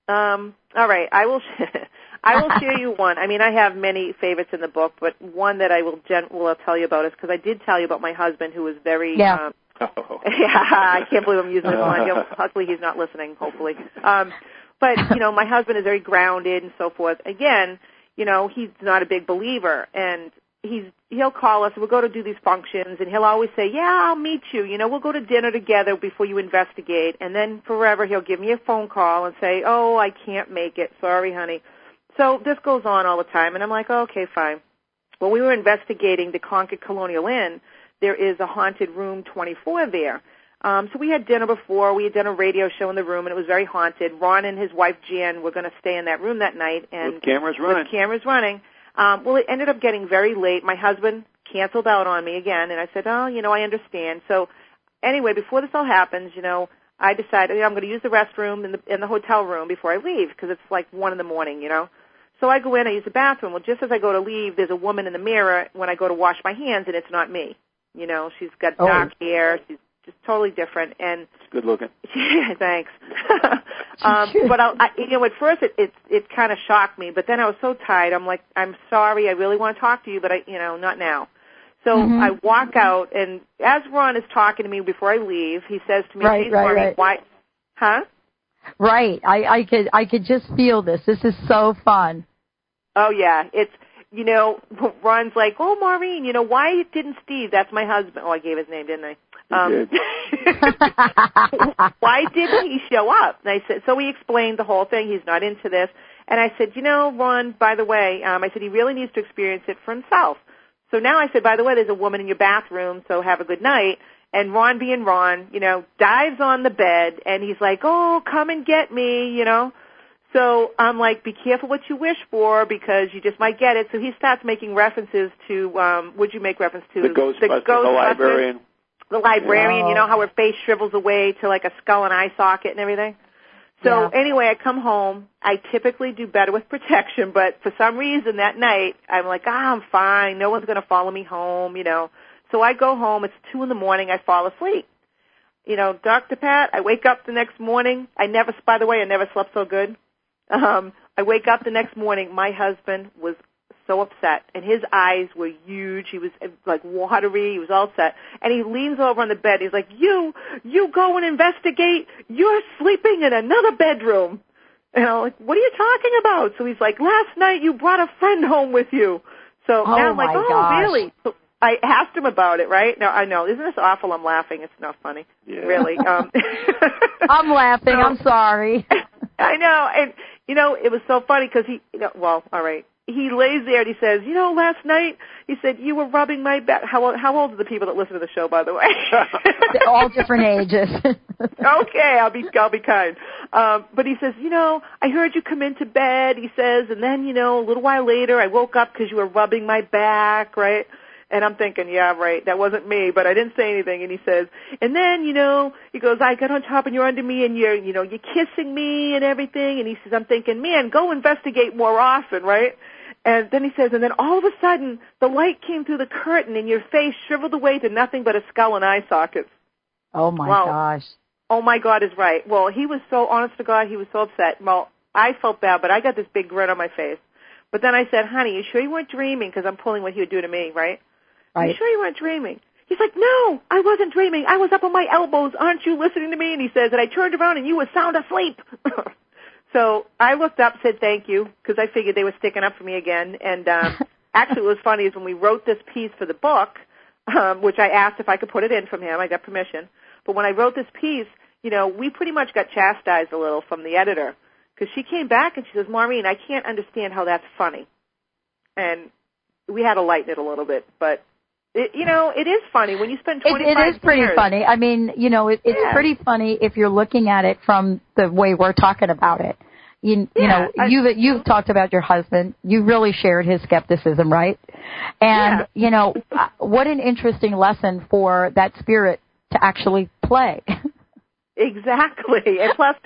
S2: Um, all right, I will. I will share you one. I mean, I have many favorites in the book, but one that I will gen- will tell you about is because I did tell you about my husband, who was very.
S1: Yeah.
S2: Um, yeah, I can't believe I'm using this one. He'll- he's not listening. Hopefully, um, but you know, my husband is very grounded and so forth. Again, you know, he's not a big believer, and he's he'll call us. We'll go to do these functions, and he'll always say, "Yeah, I'll meet you. You know, we'll go to dinner together before you investigate." And then forever, he'll give me a phone call and say, "Oh, I can't make it. Sorry, honey." So this goes on all the time, and I'm like, "Okay, fine." When we were investigating the Concord Colonial Inn, there is a haunted room 24 there. Um, so we had dinner before. We had done a radio show in the room, and it was very haunted. Ron and his wife Jan were going to stay in that room that night, and
S3: With cameras running.
S2: with cameras running. Um, well, it ended up getting very late. My husband canceled out on me again, and I said, "Oh, you know, I understand." So, anyway, before this all happens, you know, I decided you know, I'm going to use the restroom in the in the hotel room before I leave because it's like one in the morning, you know. So I go in, I use the bathroom. Well, just as I go to leave, there's a woman in the mirror when I go to wash my hands, and it's not me. You know, she's got
S3: Oh.
S2: dark hair. She's just totally different, and
S3: It's good looking.
S2: Thanks. um, but I, I, you know, at first it it, it kind of shocked me, but then I was so tired. I'm like, I'm sorry. I really want to talk to you, but I, you know, not now. So
S1: Mhm.
S2: I walk out, and as Ron is talking to me before I leave, he says to me,
S1: Right,
S2: "Please,
S1: right,
S2: Maureen,
S1: right.
S2: why?" Huh?
S1: Right. I, I could I could just feel this. This is so fun.
S2: Oh yeah, it's you know, Ron's like, "Oh, Maureen, you know, why didn't Steve? That's my husband. Oh, I gave his name, didn't I? Um, why didn't he show up? And I said, so he explained the whole thing. He's not into this. And I said, you know, Ron, by the way, um, I said he really needs to experience it for himself. So now I said, by the way, there's a woman in your bathroom, so have a good night. And Ron being Ron, you know, dives on the bed and he's like, oh, come and get me, you know. So I'm like, be careful what you wish for because you just might get it. So he starts making references to, um, would you make reference to
S3: The Ghostbusters, the,
S2: Ghostbusters,
S3: librarian.
S2: the librarian,
S3: Wow.
S2: you know how her face shrivels away to like a skull and eye socket and everything. So
S1: Yeah.
S2: anyway, I come home. I typically do better with protection, but for some reason that night I'm like, ah, I'm fine. No one's going to follow me home, you know. So I go home. It's two in the morning. I fall asleep. you know, Dr. Pat, I wake up the next morning. I never, by the way, I never slept so good. Um, I wake up the next morning. My husband was so upset, and his eyes were huge. He was uh, like watery. He was all upset, and he leans over on the bed. He's like, "You, you go and investigate. You're sleeping in another bedroom." And I'm like, "What are you talking about?" So he's like, "Last night you brought a friend home with you." So
S1: Oh,
S2: now I'm like, "Oh,
S1: gosh.
S2: really?" So I asked him about it. Right now, I know, isn't this awful? I'm laughing. It's not funny,
S3: Yeah.
S2: really. Um,
S1: I'm laughing. I'm sorry.
S2: I know, and you know, it was so funny because he, you know, well, all right. He lays there and he says, you know, last night he said you were rubbing my back. How old, how old are the people that listen to the show, by the way?
S1: They're all different ages.
S2: okay, I'll be I'll be kind. Um, but he says, you know, I heard you come into bed. He says, and then you know, a little while later, I woke up because you were rubbing my back, right? And I'm thinking, yeah, right, that wasn't me, but I didn't say anything. And he says, and then, you know, he goes, I got on top and you're under me and you're, you know, you're kissing me and everything. And he says, I'm thinking, man, go investigate more often, right? And then he says, and then all of a sudden, the light came through the curtain and your face shriveled away to nothing but a skull and eye sockets.
S1: Oh my
S2: Wow.
S1: gosh.
S2: Oh my God is right. Well, he was so honest to God, he was so upset. Well, I felt bad, but I got this big grin on my face. But then I said, honey, you sure you weren't dreaming? Because I'm pulling what he would do to me, right?
S1: Right.
S2: You sure you weren't dreaming? He's like, no, I wasn't dreaming. I was up on my elbows. Aren't you listening to me? And he says, and I turned around and you were sound asleep. so I looked up, said thank you, because I figured they were sticking up for me again. And um, actually, what was funny is when we wrote this piece for the book, um, which I asked if I could put it in from him, I got permission. But when I wrote this piece, you know, we pretty much got chastised a little from the editor because she came back and she says, Maureen, I can't understand how that's funny. And we had to lighten it a little bit, but it, you know, it is funny when you spend 25
S1: It,
S2: 25
S1: it is pretty
S2: years.
S1: funny. I mean, you know, it, it's
S2: Yeah.
S1: pretty funny if you're looking at it from the way we're talking about it. You, you know,
S2: I-
S1: you've you've talked about your husband. You really shared his skepticism, right? And you know, what an interesting lesson for that spirit to actually play.
S2: Exactly. And plus,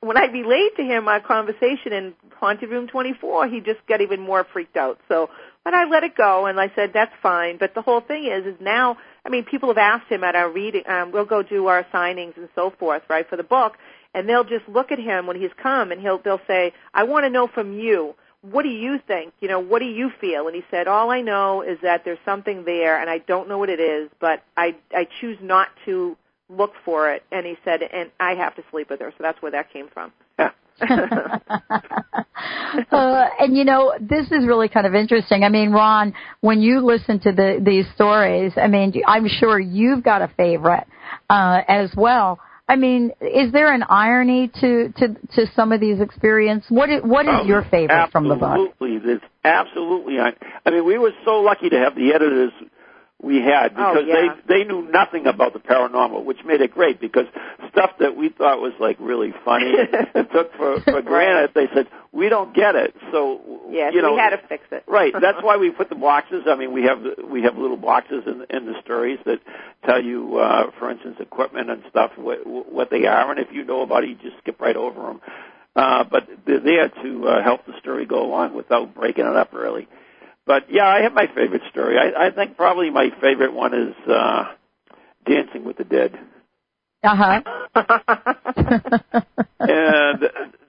S2: when I relayed to him our conversation in Haunted Room 24, he just got even more freaked out. So, but I let it go and I said, that's fine. But the whole thing is, is now, I mean, people have asked him at our reading, um, we'll go do our signings and so forth, right, for the book, and they'll just look at him when he's come and he'll, they'll say, I want to know from you, what do you think? You know, what do you feel? And he said, all I know is that there's something there and I don't know what it is, but I, I choose not to look for it. And he said, and I have to sleep with her. So that's where that came from.
S1: uh, and you know, this is really kind of interesting. I mean, Ron, when you listen to the these stories, I mean, I'm sure you've got a favorite uh, as well. I mean, is there an irony to to to some of these experiences? What is, what is your favorite from the book?
S3: Absolutely, there's absolutely. I, I mean, we were so lucky to have the editors we had
S2: Oh,
S3: because
S2: yeah.
S3: they they knew nothing about the paranormal, which made it great because stuff that we thought was like really funny and took for for granted, they said we don't get it. So
S2: Yes,
S3: you know,
S2: we had to fix it.
S3: Right. That's why we put the boxes. I mean, we have we have little boxes in in the stories that tell you, uh, for instance, equipment and stuff what what they are, and if you know about it, you just skip right over them. Uh, but they're there to uh, help the story go along without breaking it up early. But yeah, I have my favorite story. I, I think probably my favorite one is uh, Dancing with the Dead.
S1: Uh huh.
S3: and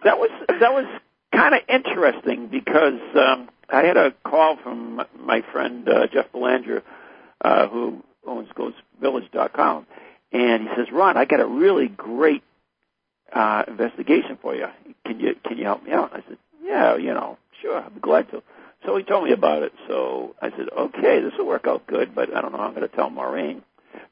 S3: that was that was kind of interesting because um, I had a call from my friend uh, Jeff Belanger, uh, who owns GhostVillage.com, and he says, "Ron, I got a really great uh, investigation for you. Can you can you help me out?" I said, "Yeah, you know, sure, I'd be glad to." So he told me about it. So I said, "Okay, this will work out good, but I don't know how I'm going to tell Maureen."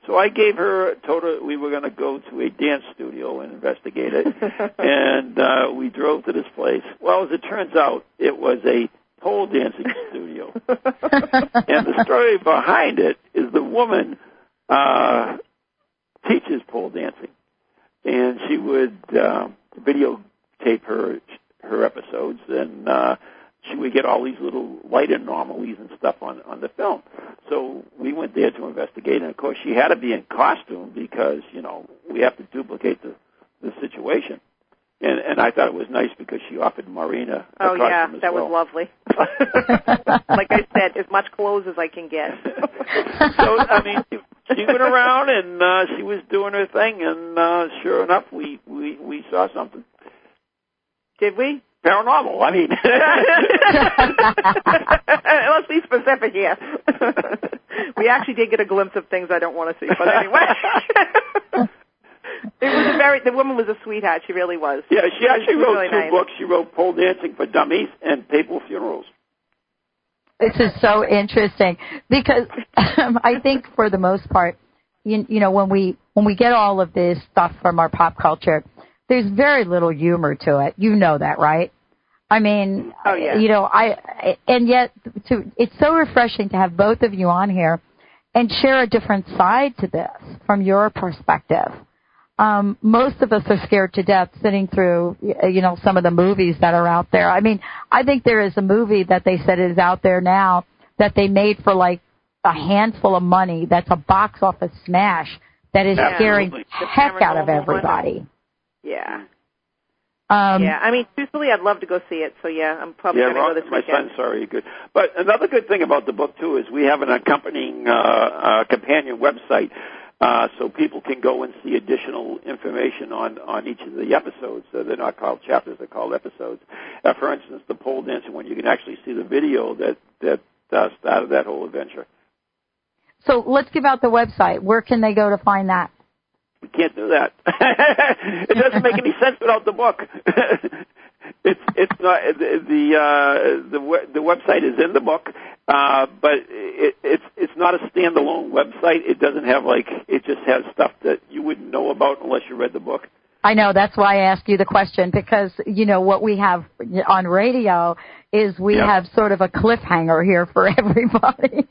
S3: So I gave her told her we were going to go to a dance studio and investigate it, and uh, we drove to this place. Well, as it turns out, it was a pole dancing studio, and the story behind it is the woman uh, teaches pole dancing, and she would uh, videotape her her episodes, and uh, she would get all these little light anomalies and stuff on on the film. So we went there to investigate, and of course she had to be in costume because you know we have to duplicate the the situation. And and I thought it was nice because she offered Marina.
S2: Oh yeah, that
S3: well.
S2: was lovely. like I said, as much clothes as I can get.
S3: so I mean, she, she went around and uh, she was doing her thing, and uh, sure enough, we we we saw something.
S2: Did we?
S3: Paranormal. I mean,
S2: let's be specific here. we actually did get a glimpse of things I don't want to see, but anyway. it was a very. The woman was a sweetheart. She really was.
S3: Yeah, she actually
S2: was
S3: wrote
S2: really
S3: two
S2: nice.
S3: books. She wrote Pole Dancing for Dummies and Papal Funerals.
S1: This is so interesting because um, I think for the most part, you, you know, when we when we get all of this stuff from our pop culture, there's very little humor to it. You know that, right? I mean,
S2: Oh, yeah.
S1: you know, I and yet to it's so refreshing to have both of you on here and share a different side to this from your perspective. Um, most of us are scared to death sitting through, you know, some of the movies that are out there. I mean, I think there is a movie that they said is out there now that they made for like a handful of money. That's a box office smash that is scaring
S2: Absolutely.
S1: the heck out of
S2: everybody. one.
S1: Everybody.
S2: Yeah.
S1: Um,
S2: yeah. I mean, truthfully, I'd love to go see it. So yeah, I'm probably
S3: yeah,
S2: going to go this
S3: my
S2: weekend.
S3: son's sorry, good. But another good thing about the book too is we have an accompanying uh, uh, companion website, uh, so people can go and see additional information on on each of the episodes. So they're not called chapters; they're called episodes. Uh, for instance, the pole dancing one, you can actually see the video that that uh, started that whole adventure.
S1: So let's give out the website. Where can they go to find that?
S3: We can't do that. it doesn't make any sense without the book. it's it's not the the uh, the the website is in the book, uh, but it, it's it's not a standalone website. It doesn't have like it just has stuff that you wouldn't know about unless you read the book.
S1: I know that's why I asked you the question because you know what we have on radio is we
S3: Yep.
S1: have sort of a cliffhanger here for everybody.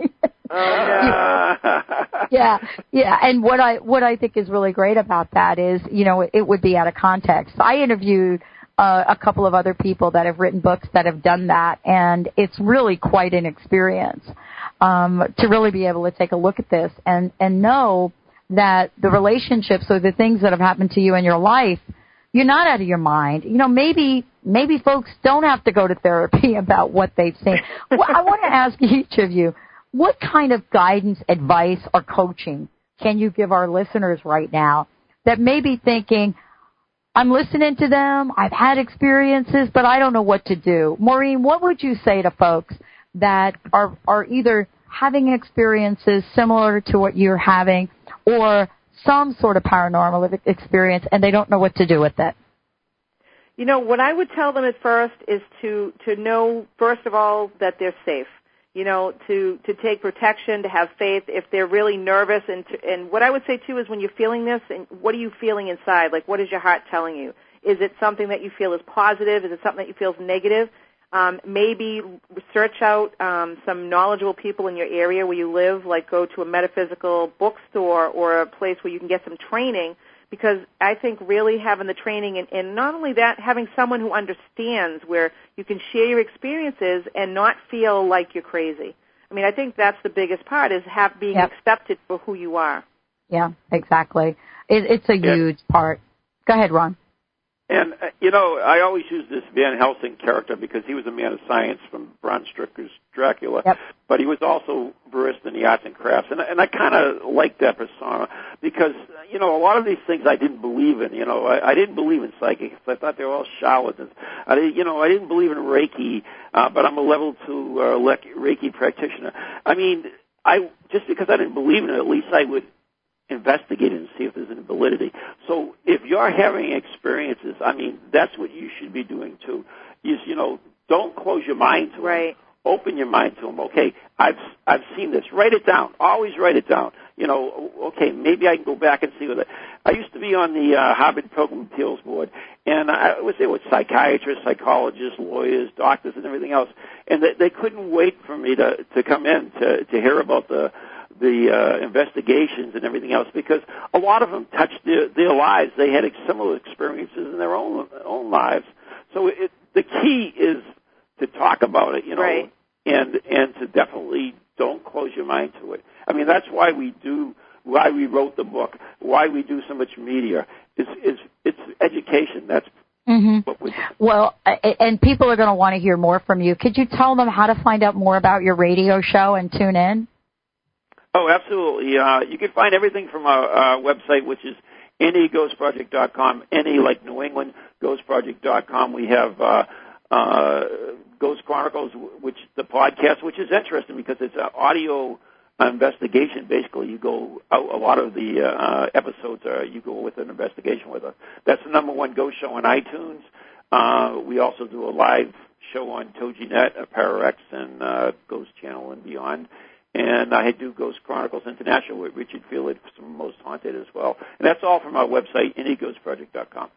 S1: yeah, yeah. And what I what I think is really great about that is you know it would be out of context. I interviewed uh, a couple of other people that have written books that have done that, and it's really quite an experience um, to really be able to take a look at this and and know that the relationships or the things that have happened to you in your life you're not out of your mind. You know, maybe maybe folks don't have to go to therapy about what they've seen. well, I want to ask each of you, what kind of guidance, advice, or coaching can you give our listeners right now that may be thinking, I'm listening to them, I've had experiences, but I don't know what to do. Maureen, what would you say to folks that are are either having experiences similar to what you're having or some sort of paranormal experience and they don't know what to do with it.
S2: You know, what I would tell them at first is to to know first of all that they're safe. You know, to to take protection, to have faith. If they're really nervous, and to, and what I would say too is when you're feeling this, and what are you feeling inside? Like, what is your heart telling you? Is it something that you feel is positive? Is it something that you feel is negative? Um, maybe search out um, some knowledgeable people in your area where you live, like go to a metaphysical bookstore or a place where you can get some training. Because I think really having the training and, and not only that, having someone who understands where you can share your experiences and not feel like you're crazy. I mean, I think that's the biggest part is have being
S1: Yep.
S2: accepted for who you are.
S1: Yeah, exactly. It, it's a
S3: Yeah.
S1: huge part. Go ahead, Ron.
S3: And uh, you know, I always use this Van Helsing character because he was a man of science from Bram Stoker's Dracula,
S1: Yep.
S3: but he was also versed in the arts and crafts, and, and I kind of like that persona because uh, you know a lot of these things I didn't believe in. You know, I, I didn't believe in psychics. I thought they were all charlatans. I you know, I didn't believe in Reiki, uh, but I'm a level two uh, Reiki practitioner. I mean, I just because I didn't believe in it, at least I would investigate it and see if there's any validity. So if you're having experiences, I mean, that's what you should be doing too. Is you know, don't close your mind to
S2: Right.
S3: them. Open your mind to them. Okay, I've I've seen this. Write it down. Always write it down. You know, okay, maybe I can go back and see what it. I used to be on the uh, Harvard Pilgrim Appeals Board, and I was there with psychiatrists, psychologists, lawyers, doctors, and everything else, and they, they couldn't wait for me to to come in to to hear about the the uh, investigations and everything else because a lot of them touched their, their lives. They had similar experiences in their own own lives. So it, the key is to talk about it, you know,
S2: Right.
S3: and and to definitely don't close your mind to it. I mean, that's why we do, why we wrote the book, why we do so much media. It's it's it's education. That's
S1: Mm-hmm.
S3: what we.
S1: Well, a- and people are going to want to hear more from you. Could you tell them how to find out more about your radio show and tune in?
S3: Oh, absolutely. Uh, you can find everything from our, our website, which is neghostproject.com, any like New England ghostproject.com. We have uh, uh, Ghost Chronicles, which the podcast, which is interesting because it's an audio investigation. Basically, you go a, a lot of the uh, episodes are you go with an investigation with us. That's the number one ghost show on iTunes. Uh, we also do a live show on TogiNet, Pararex, and uh, Ghost Channel and beyond. And I do Ghost Chronicles International with Richard Felix from Most Haunted as well. And that's all from our website, neghostproject.com.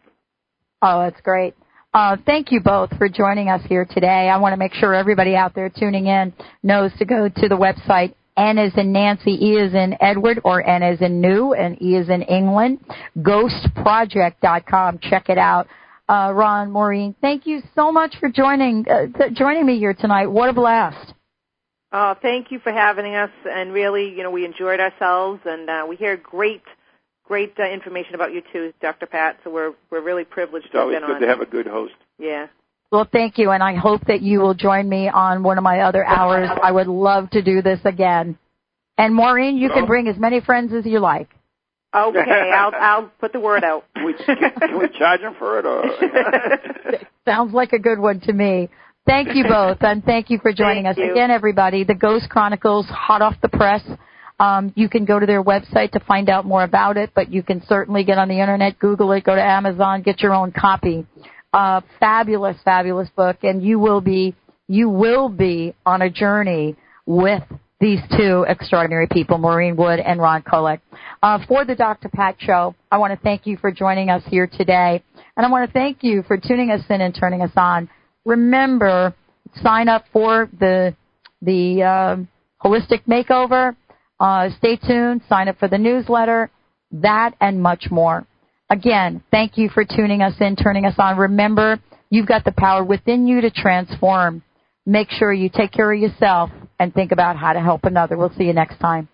S1: Oh, that's great. Uh, thank you both for joining us here today. I want to make sure everybody out there tuning in knows to go to the website N is in Nancy, E is in Edward, or N is in New, and E is in England. Ghostproject.com. Check it out. Uh, Ron, Maureen, thank you so much for joining uh, th- joining me here tonight. What a blast!
S2: Oh, thank you for having us, and really, you know, we enjoyed ourselves, and uh, we hear great, great uh, information about you too, Dr. Pat. So we're we're really privileged
S3: It's
S2: to have
S3: always
S2: been
S3: good
S2: on.
S3: to have a good host.
S2: Yeah.
S1: Well, thank you, and I hope that you will join me on one of my other hours. I would love to do this again. And Maureen, you can
S3: Oh.
S1: bring as many friends as you like.
S2: Okay, I'll I'll put the word out.
S3: Can we, can we charge them for it? Or
S1: Sounds like a good one to me. Thank you both, and thank you for joining
S2: Thank
S1: us
S2: you.
S1: again, everybody. The Ghost Chronicles, hot off the press. Um, you can go to their website to find out more about it, but you can certainly get on the internet, Google it, go to Amazon, get your own copy. Uh, fabulous, fabulous book, and you will be you will be on a journey with these two extraordinary people, Maureen Wood and Ron Kolek. Uh, for the Dr. Pat Show, I want to thank you for joining us here today, and I want to thank you for tuning us in and turning us on. Remember, sign up for the the um, holistic makeover. Uh, stay tuned. Sign up for the newsletter. That and much more. Again, thank you for tuning us in, turning us on. Remember, you've got the power within you to transform. Make sure you take care of yourself and think about how to help another. We'll see you next time.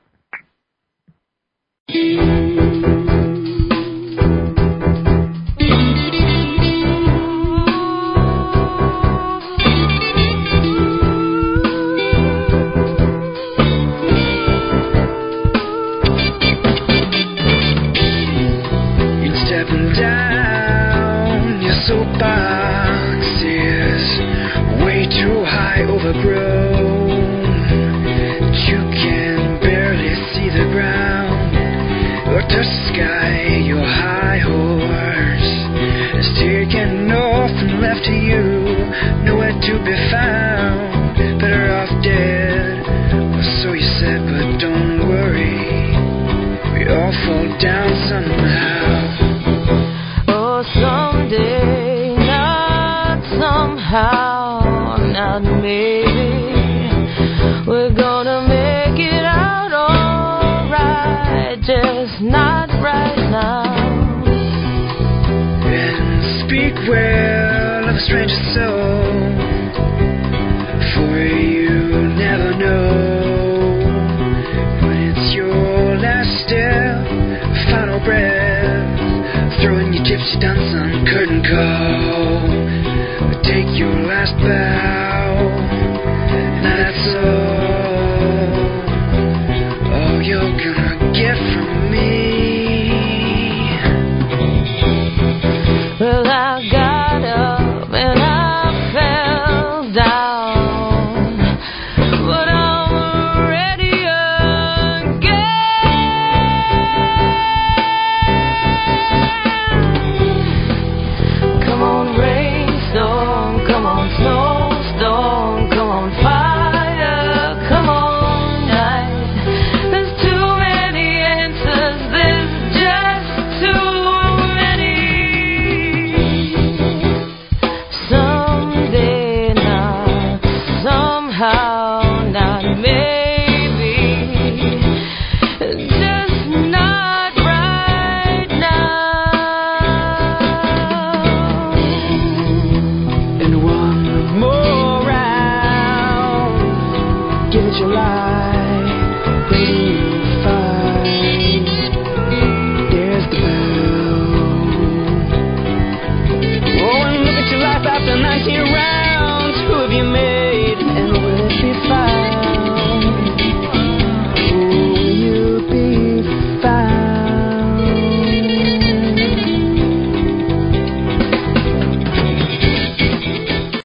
S6: You can barely see the ground or touch the sky. Your high horse is taken off and left to you, nowhere to be found. Better off dead, or so you said, but don't worry. We all fall down somehow.
S9: Oh, someday, not somehow, not maybe. We're gonna make it out alright, just not right now.
S6: And speak well of a stranger's soul. For you never know when it's your last step, final breath. Throwing your gypsy dance on curtain call.